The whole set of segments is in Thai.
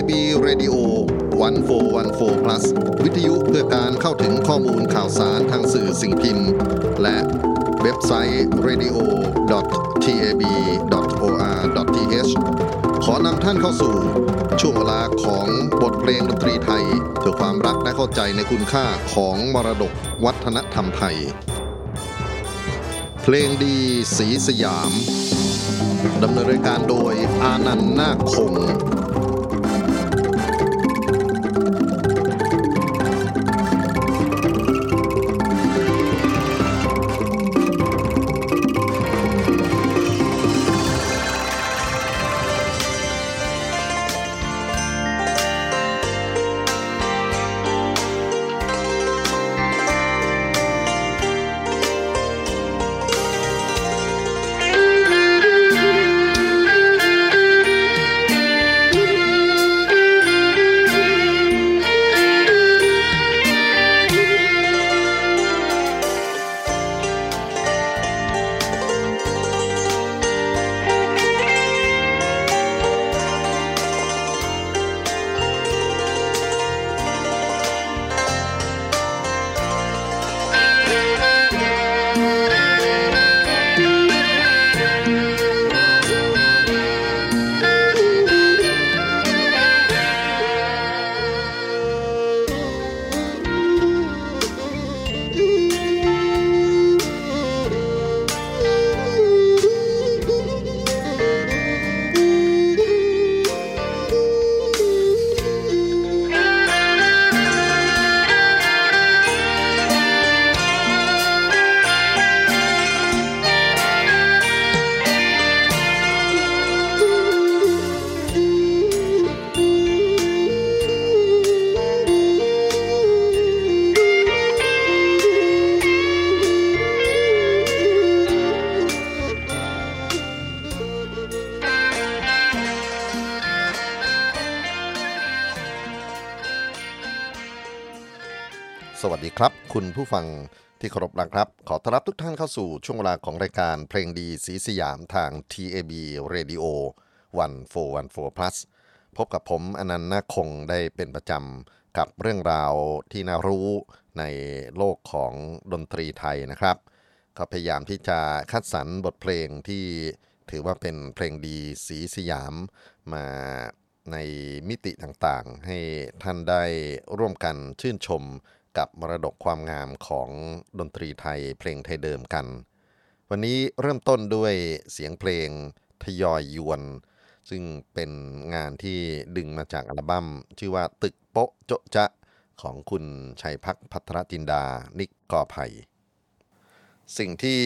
TAB Radio 1414 plus วิทยุเพื่อการเข้าถึงข้อมูลข่าวสารทางสื่อสิ่งพิมพ์ และเว็บไซต์ radio.tab.or.th ขอนำท่านเข้าสู่ ช่วงเวลาของบทเพลงดนตรีไทยเพื่อความรักและเข้าใจในคุณค่าของมรดกวัฒนธรรมไทย เพลงดีสีสยามดำเนินรายการโดยอานันต์นาคคง สวัสดีครับ คุณผู้ฟังที่เคารพรักครับ ขอต้อนรับทุกท่านเข้าสู่ช่วงเวลาของรายการเพลงดีสีสยามทาง TAB Radio 1414 plus พบกับผมอนันต์นาคงได้เป็นประจำกับเรื่องราวที่น่ารู้ในโลกของดนตรีไทยนะครับ ก็พยายามที่จะคัดสรรบทเพลงที่ถือว่าเป็นเพลงดีสีสยามมาในมิติต่างๆ ให้ท่านได้ร่วมกันชื่นชม กับมรดกความงามของดนตรีไทยเพลงไทยเดิมกัน วันนี้เริ่มต้นด้วยเสียงเพลงทยอยยวน ซึ่งเป็นงานที่ดึงมาจากอัลบั้ม ชื่อว่าตึกโปะโจจะของคุณชัยพักพัทรจินดา นิกกอไผ่สิ่งที่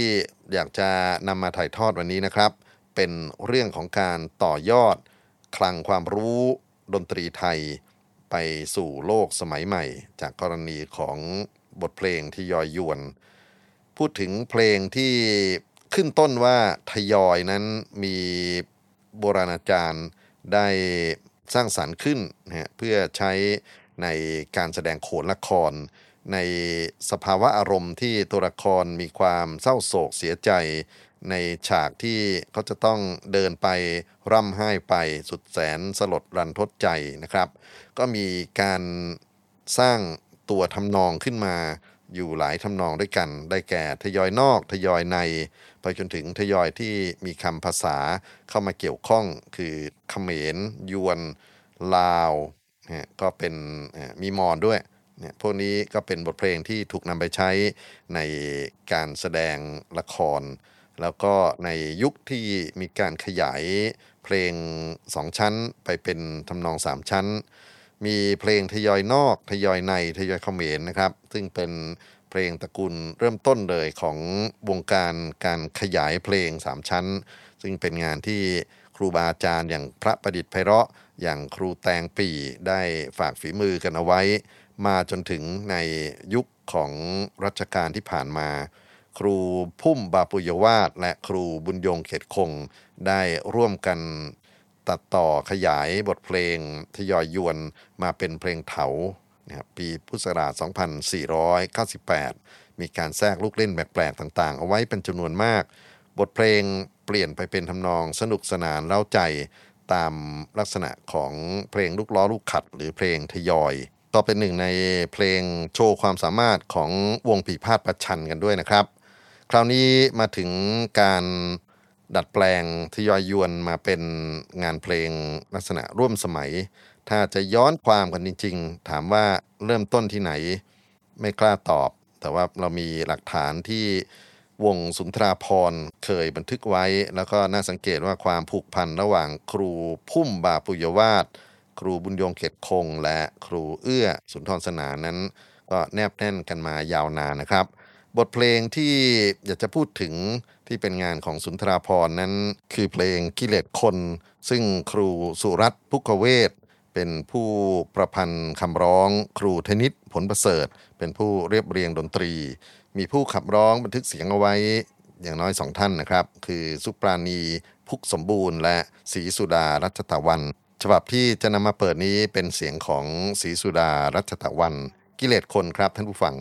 อยากจะนำมาถ่ายทอดวันนี้นะครับ เป็นเรื่องของการต่อยอด คลังความรู้ดนตรีไทย ไปสู่โลกสมัยใหม่ จากกรณีของบทเพลงที่ยอยยวน พูดถึงเพลงที่ขึ้นต้นว่าทยอยนั้นมีโบราณอาจารย์ได้สร้างสรรค์ขึ้นนะเพื่อใช้ในการแสดงโขนละคร ในสภาวะอารมณ์ที่ตัวละครมีความเศร้าโศกเสียใจ ในฉากที่เขาจะต้องเดินไปร่ำไห้ไปสุดแสนสลดรันทดใจนะครับ ก็มีการสร้างตัวทำนองขึ้นมาอยู่หลายทำนองด้วยกัน ได้แก่ทยอยนอกทยอยใน ไปจนถึงทยอยที่มีคำภาษาเข้ามาเกี่ยวข้องคือเขมร ยวน ลาวก็เป็นมีมอญด้วยเนี่ยพวกนี้ก็เป็นบทเพลงที่ถูกนำไปใช้ในการแสดงละคร แล้วก็ในยุคที่มีการขยายเพลงสองชั้นไปเป็นทำนองสามชั้น มีเพลงทยอยนอกทยอยในทยอยเขมรนะครับ ซึ่งเป็นเพลงตระกูลเริ่มต้นเลยของวงการการขยายเพลงสามชั้น ซึ่งเป็นงานที่ครูบาอาจารย์อย่างพระประดิษฐ์ไพเราะ อย่างครูแตงปีได้ฝากฝีมือกันเอาไว้ มาจนถึงในยุคของรัชกาลที่ผ่านมา ครูพุ่มบาปุยวาสและครูบุญยงเขตคง ได้ร่วมกันตัดต่อขยายบทเพลงทยอยยวนมาเป็นเพลงเถานะครับปีพุทธศักราช 2498 มีการแทรกลูกเล่นแปลกๆต่างๆ เอาไว้เป็นจำนวนมาก บทเพลงเปลี่ยนไปเป็นทำนองสนุกสนานเร้าใจตามลักษณะของเพลงลูกล้อลูกขัด หรือเพลงทยอย ก็เป็นหนึ่งในเพลงโชว์ความสามารถของวงผีพาดประชันกันด้วยนะครับ คราวนี้มาถึงการดัดแปลงทยอยยวนมาเป็นงานเพลงลักษณะร่วมสมัย ถ้าจะย้อนความกันจริง ๆ ถามว่าเริ่มต้นที่ไหน ไม่กล้าตอบ แต่ว่าเรามีหลักฐานที่วงสุนทราพรเคยบันทึกไว้ แล้วก็น่าสังเกตว่าความผูกพันระหว่างครูพุ่มบาปุยวาสครูบุญยงเขตคง และครูเอื้อสุนทรสนานั้น ก็แนบแน่นกันมายาวนานนะครับ บทเพลงที่อยากจะพูดถึงที่เป็นงานของสุนทราพรนั้น คือเพลงกิเลสคน ซึ่งครูสุรัตน์พุกเวศเป็นผู้ประพันธ์คำร้อง ครูเทนิตผลประเสริฐ เป็นผู้เรียบเรียงดนตรี มีผู้ขับร้องบันทึกเสียงเอาไว้อย่างน้อยสองท่านนะครับ คือสุปราณีพุกสมบูรณ์ และศรีสุดารัชตะวัน ฉบับที่จะนำมาเปิดนี้เป็นเสียงของศรีสุดารัชตะวัน กิเลสคนครับท่านผู้ฟัง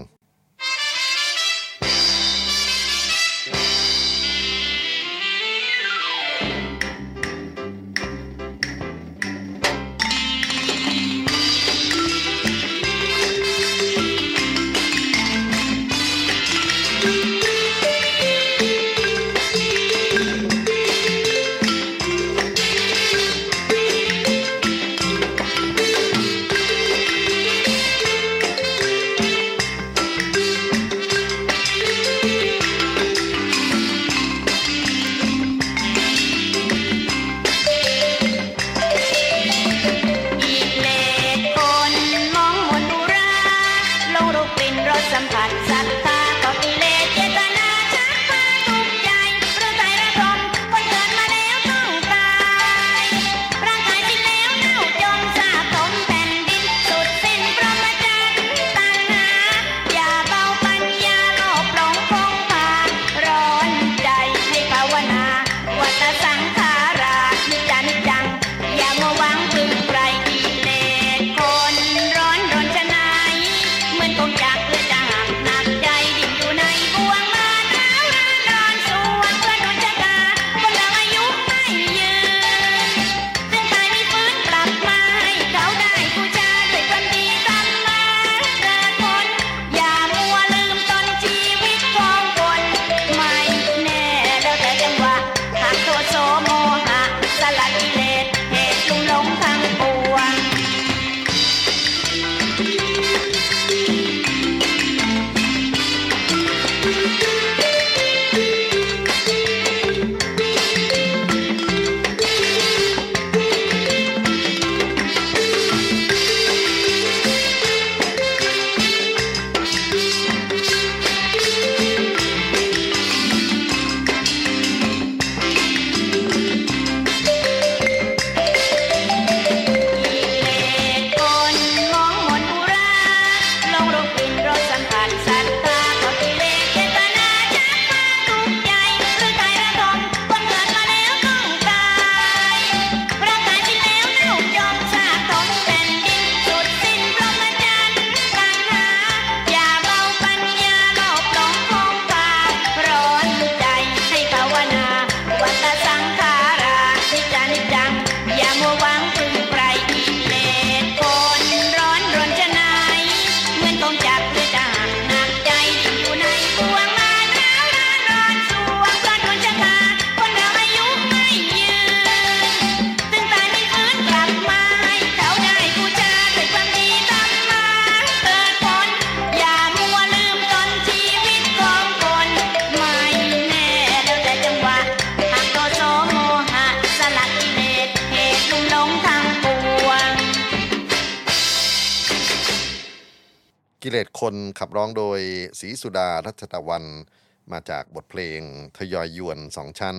เลสคนขับร้องโดยศรีสุดารัชตะวัน มาจากบทเพลงทยอยยวนสองชั้น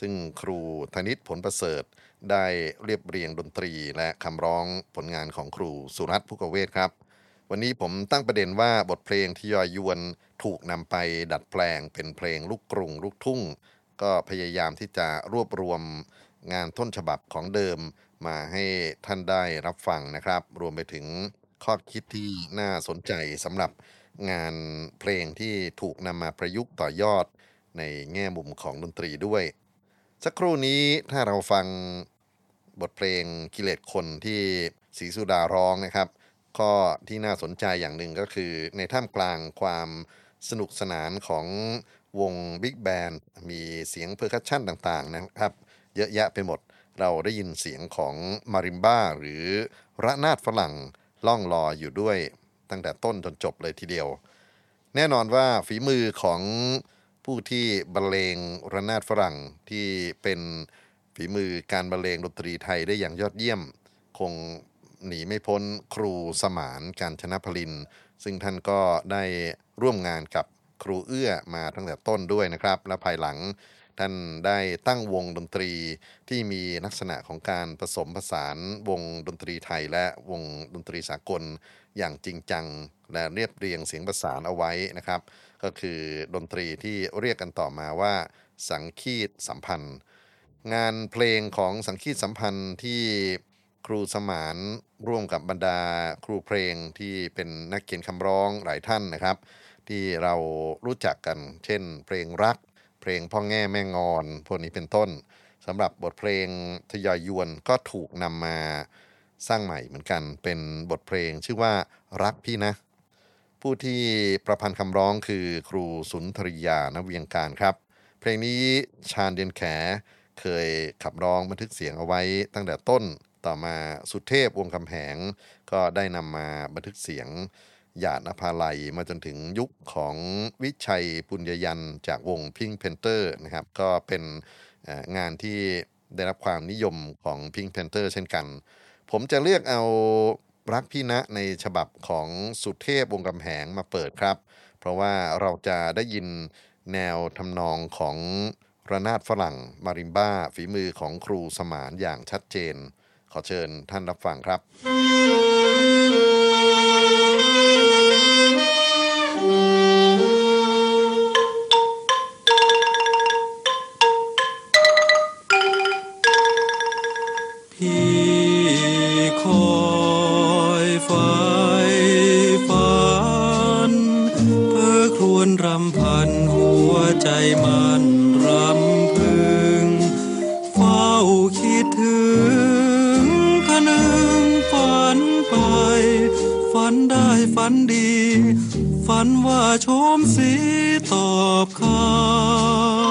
ซึ่งครูธนิตผลประเสริฐ ได้เรียบเรียงดนตรีและคำร้องผลงานของครูสุรัตน์พุกเวศครับ วันนี้ผมตั้งประเด็นว่าบทเพลงทยอยยวนถูกนำไปดัดแปลงเป็นเพลงลูกกรุงลูกทุ่ง ก็พยายามที่จะรวบรวมงานต้นฉบับของเดิมมาให้ท่านได้รับฟังนะครับ รวมไปถึง ข้อคิดที่น่าสนใจสำหรับงานเพลงที่ถูกนำมาประยุกต์ต่อยอดในแง่มุมของดนตรีด้วย สักครู่นี้ถ้าเราฟังบทเพลงกิเลสคนที่ศรีสุดาร้องนะครับ ข้อที่น่าสนใจอย่างหนึ่งก็คือ ในท่ามกลางความสนุกสนานของวง big band มีเสียง percussion ต่างๆนะครับ เยอะแยะไปหมดเราได้ยินเสียงของมาริมบ้าหรือระนาดฝรั่ง ล่องลอยอยู่ด้วยตั้งแต่ต้นจนจบเลยทีเดียว แน่นอนว่าฝีมือของผู้ที่บรรเลงระนาดฝรั่งที่เป็นฝีมือการบรรเลงดนตรีไทยได้อย่างยอดเยี่ยม คงหนีไม่พ้นครูสมานการชนะพลิน ซึ่งท่านก็ได้ร่วมงานกับครูเอื้อมาตั้งแต่ต้นด้วยนะครับ และภายหลัง ท่านได้ตั้งวงดนตรีที่มีลักษณะของการผสมผสานวงดนตรีไทยและวงดนตรีสากลอย่างจริงจัง และเรียบเรียงเสียงประสานเอาไว้นะครับ ก็คือดนตรีที่เรียกกันต่อมาว่า สังคีตสัมพันธ์ งานเพลงของสังคีตสัมพันธ์ที่ครูสมานร่วมกับบรรดาครูเพลงที่เป็นนักเขียนคำร้องหลายท่านนะครับ ที่เรารู้จักกันเช่น เพลงรัก เพลงพ่อแง่แม่งอน พวกนี้เป็นต้นสำหรับบทเพลงทยอยยวนก็ถูกนำมาสร้างใหม่เหมือนกัน เป็นบทเพลงชื่อว่ารักพี่นะ ผู้ที่ประพันธ์คำร้องคือครูสุนทรียานเวียงการครับ เพลงนี้ชาญเดียนแขเคยขับร้องบันทึกเสียงเอาไว้ตั้งแต่ต้นต่อมาสุเทพวงคำแหงก็ได้นำมาบันทึกเสียง หยาดนภาลัยมาจนถึงยุคของวิชัยปุญญยันจากวง Pink Panther นะครับก็เป็นงานที่ได้รับความนิยมของ Pink Panther เช่นกัน ผมจะเลือกเอารักพี่นะในฉบับของสุเทพวงศ์กำแหงมาเปิดครับ เพราะว่าเราจะได้ยินแนวทำนองของระนาดฝรั่ง marimba ฝีมือของครูสมานอย่างชัดเจน ขอเชิญท่านรับฟังครับ ฝันว่าโชมสีตอบข้า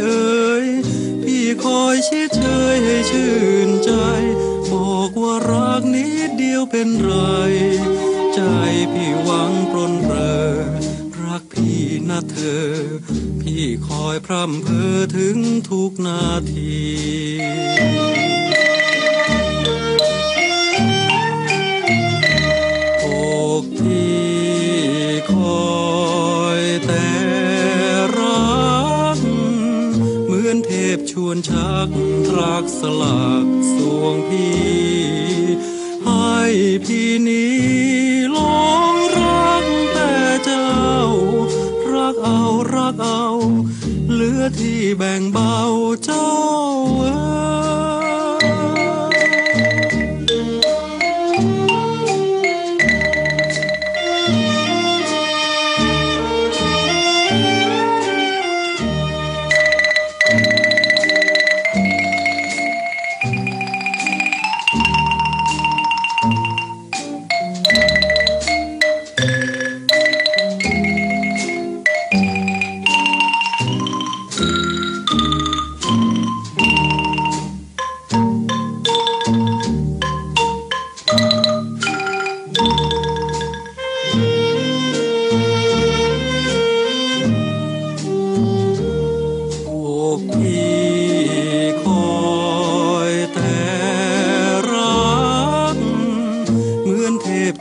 เอ่ยพี่คอยชิดเชยให้ชื่นใจ บอกว่ารักนิดเดียวเป็นไร ใจพี่หวังปรนเปรอรักพี่นะเธอ พี่คอยพร่ำเพอถึงทุกนาที รักสลักสวงพี่ ให้พี่นี้หลงรักแต่เจ้า รักเอารักเอา เหลือที่แบ่งเบาเจ้า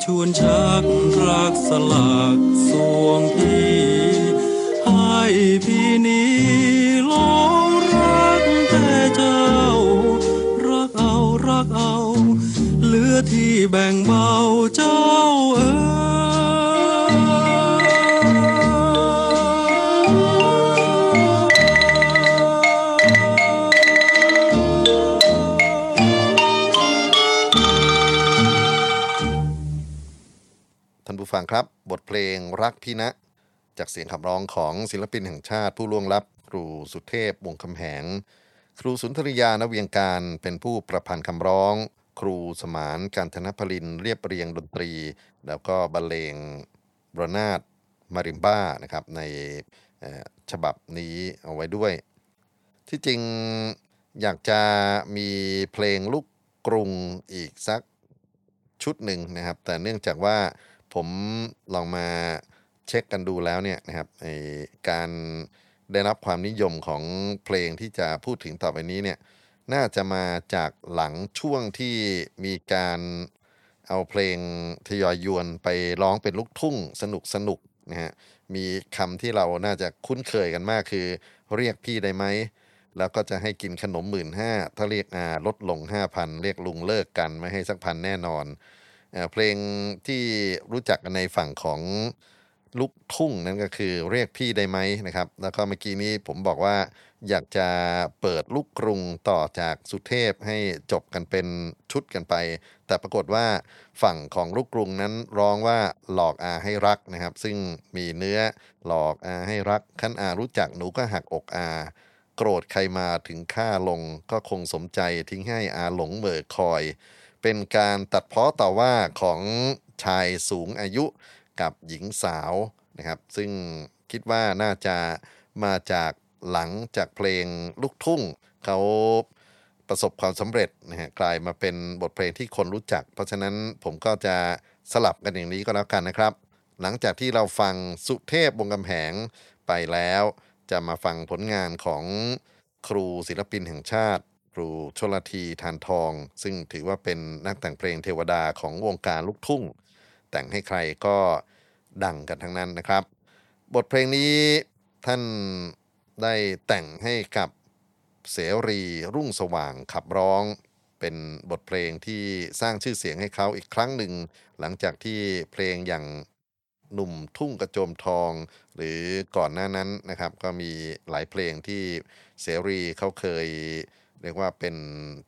ชวนชักรักสลักสวงพี่ให้พี่นี้หลงรักแต่เจ้า รักเอารักเอา เหลือที่แบ่งเบาเจ้า งรักพี่นะ จากเสียงขับร้องของศิลปินแห่งชาติผู้ล่วงลับครูสุเทพวงคำแหง ครูสุนทรยานเวียงการเป็นผู้ประพันธ์คำร้อง ครูสมานการธนพลินเรียบเรียงดนตรี แล้วก็บรรเลงระนาดมาริมบ้านะครับในฉบับนี้เอาไว้ด้วย ที่จริงอยากจะมีเพลงลูกกรุงอีกสักชุดหนึ่งนะครับ แต่เนื่องจากว่า ผมลองมาเช็คกันดูแล้วเนี่ยนะครับการได้รับความนิยมของเพลงที่จะพูดถึงต่อไปนี้เนี่ยน่าจะมาจากหลังช่วงที่มีการเอาเพลงทยอยยวนไปร้องเป็นลูกทุ่งสนุกสนุกนะฮะมีคำที่เราน่าจะคุ้นเคยกันมากคือ เรียกพี่ได้ไหม แล้วก็จะให้กินขนมหมื่นห้าถ้าเรียกอาลดลงห้าพันเรียกลุงเลิกกันไม่ให้สักพันแน่นอน เพลงที่รู้จักกันในฝั่งของลูกทุ่งนั่นก็คือเรียกพี่ได้ไหมนะครับ แล้วก็เมื่อกี้นี้ผมบอกว่าอยากจะเปิดลูกกรุงต่อจากสุเทพให้จบกันเป็นชุดกันไป แต่ปรากฏว่าฝั่งของลูกกรุงนั้นร้องว่าหลอกอาให้รักนะครับ ซึ่งมีเนื้อหลอกอาให้รักขั้นอารู้จักหนูก็หักอกอา โกรธใครมาถึงฆ่าลงก็คงสมใจทิ้งให้อาหลงเหม่อคอย เป็นการตัดเพ้อต่อว่าของชายสูงอายุกับหญิงสาวนะครับ ซึ่งคิดว่าน่าจะมาจากหลังจากเพลงลูกทุ่ง เขาประสบความสำเร็จนะฮะกลายมาเป็นบทเพลงที่คนรู้จัก เพราะฉะนั้นผมก็จะสลับกันอย่างนี้ก็แล้วกันนะครับ หลังจากที่เราฟังสุเทพวงกำแหงไปแล้ว จะมาฟังผลงานของครูศิลปินแห่งชาติ ครูชลทีทานทอง ซึ่งถือว่าเป็นนักแต่งเพลงเทวดาของวงการลูกทุ่ง แต่งให้ใครก็ดังกันทั้งนั้นนะครับ บทเพลงนี้ท่านได้แต่งให้กับเสรีรุ่งสว่างขับร้อง เป็นบทเพลงที่สร้างชื่อเสียงให้เขาอีกครั้งหนึ่ง หลังจากที่เพลงอย่างหนุ่มทุ่งกระโจมทอง หรือก่อนหน้านั้นนะครับ ก็มีหลายเพลงที่เสรีเขาเคย เรียกว่าเป็น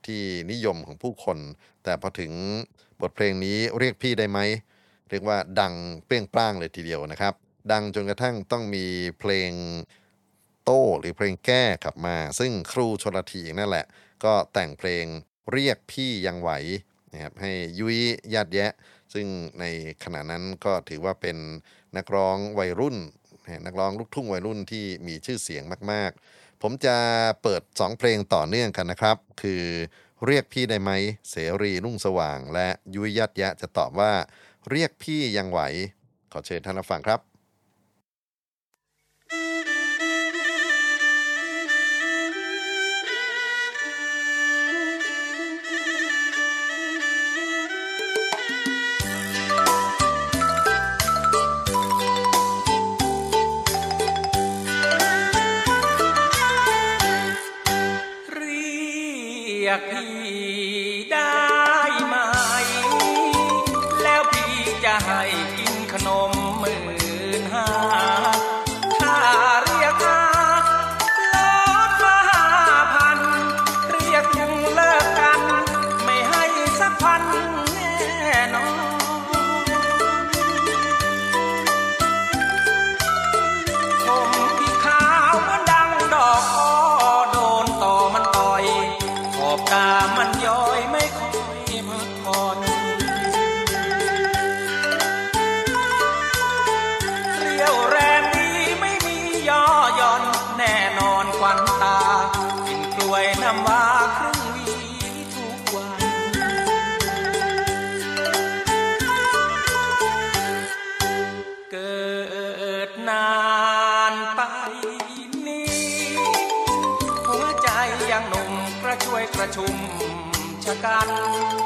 ที่นิยมของผู้คน แต่พอถึงบทเพลงนี้เรียกพี่ได้ไหม เรียกว่าดังเปรี้ยงปร้างเลยทีเดียวนะครับ ดังจนกระทั่งต้องมีเพลงโต้หรือเพลงแก้ขับมา ซึ่งครูชลทีนั่นแหละ ก็แต่งเพลงเรียกพี่ยังไหวนะครับให้ยุ้ยญาติแยะ ซึ่งในขณะนั้นก็ถือว่าเป็นนักร้องวัยรุ่น นักร้องลูกทุ่งวัยรุ่นที่มีชื่อเสียงมาก ๆ ผมจะเปิด 2 เพลงต่อเนื่องกันนะครับ คือเรียกพี่ได้ไหมเสรีรุ่งสว่าง และยุยยัดยะจะตอบว่า เรียกพี่ยังไหว ขอเชิญท่านรับฟังครับ ชุมชะกัน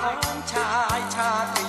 ของชายชาติ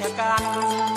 ชะกัน